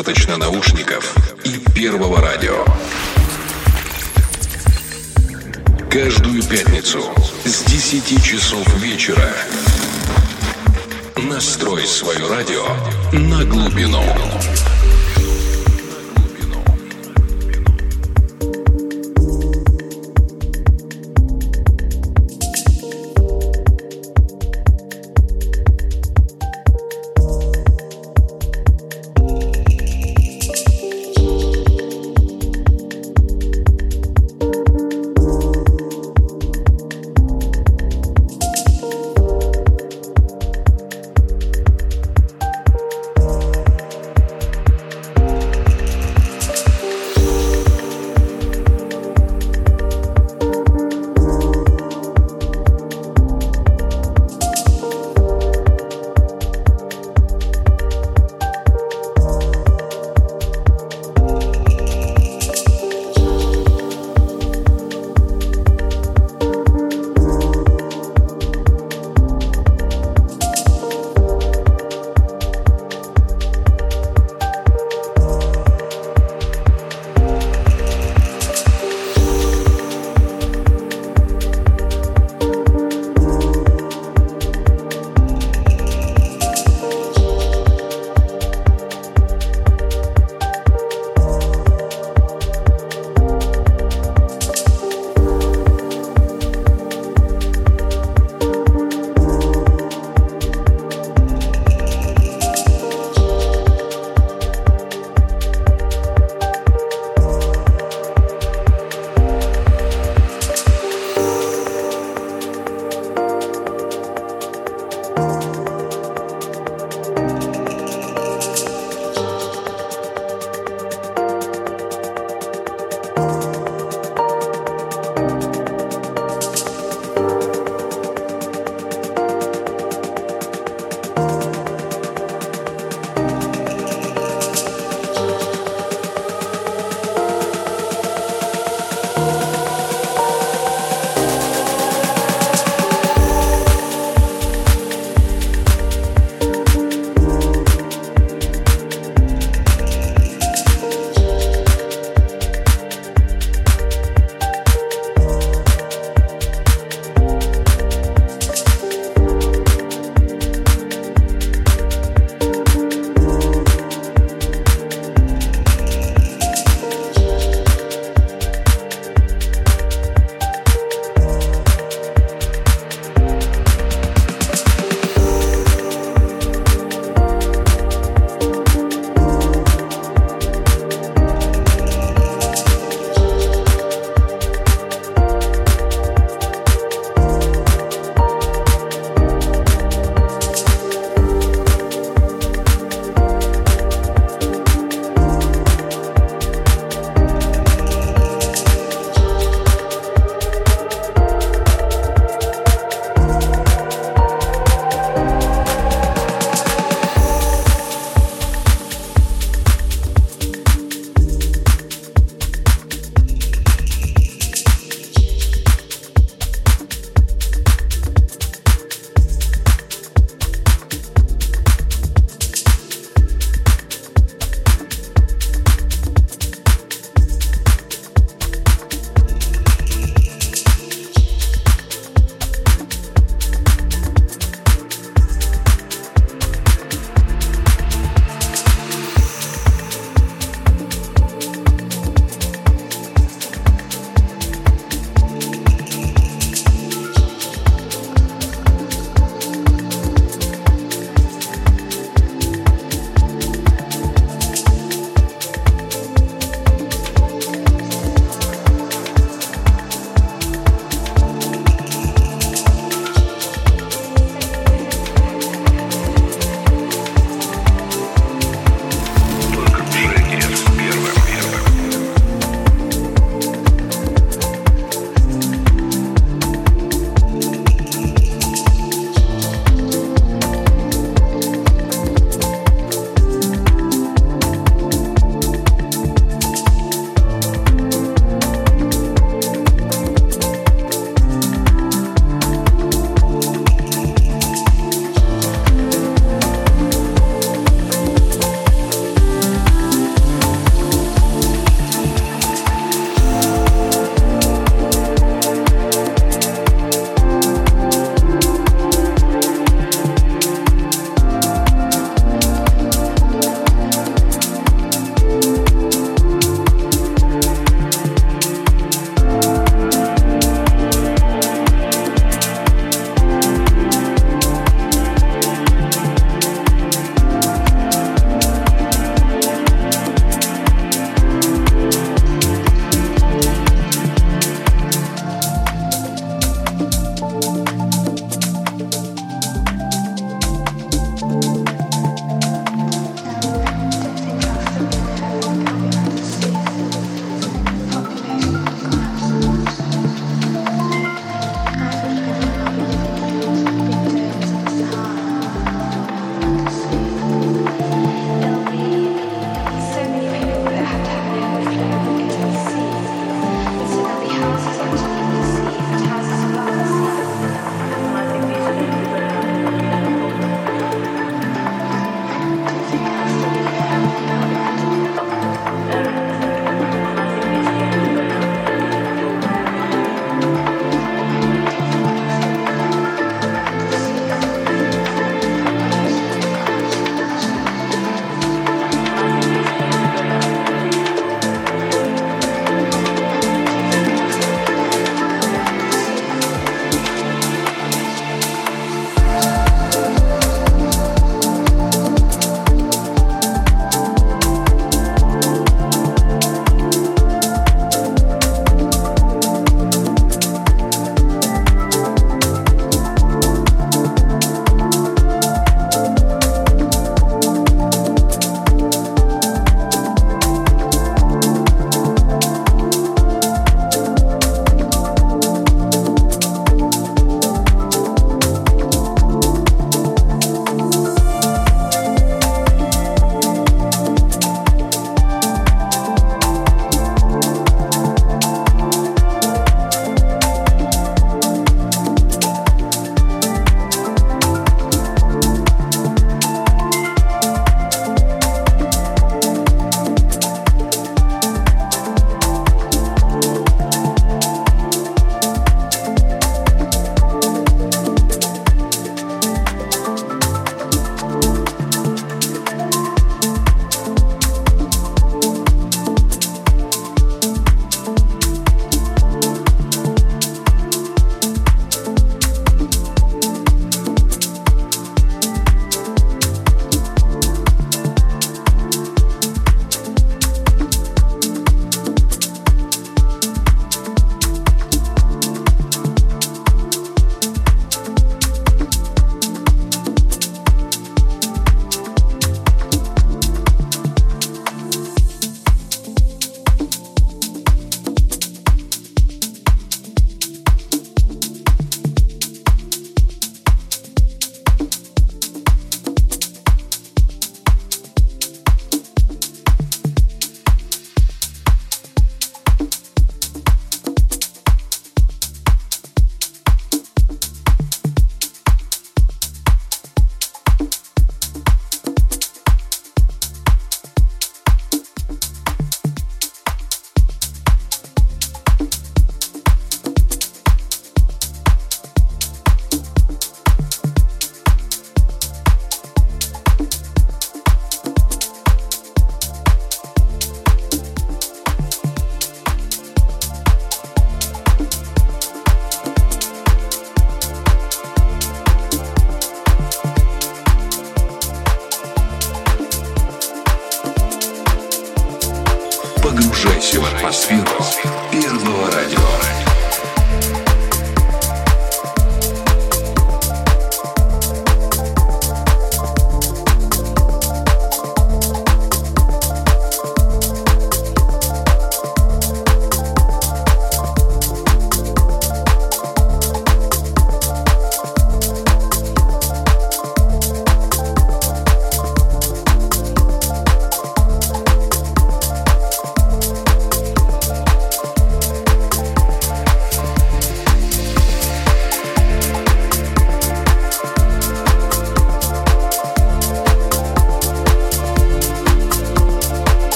Достаточно наушников и первого радио. Каждую пятницу с 10 часов вечера настрой свое радио на глубину.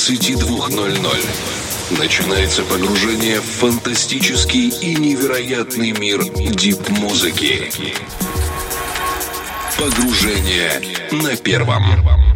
22.00 начинается погружение в фантастический и невероятный мир дип-музыки. Погружение на первом.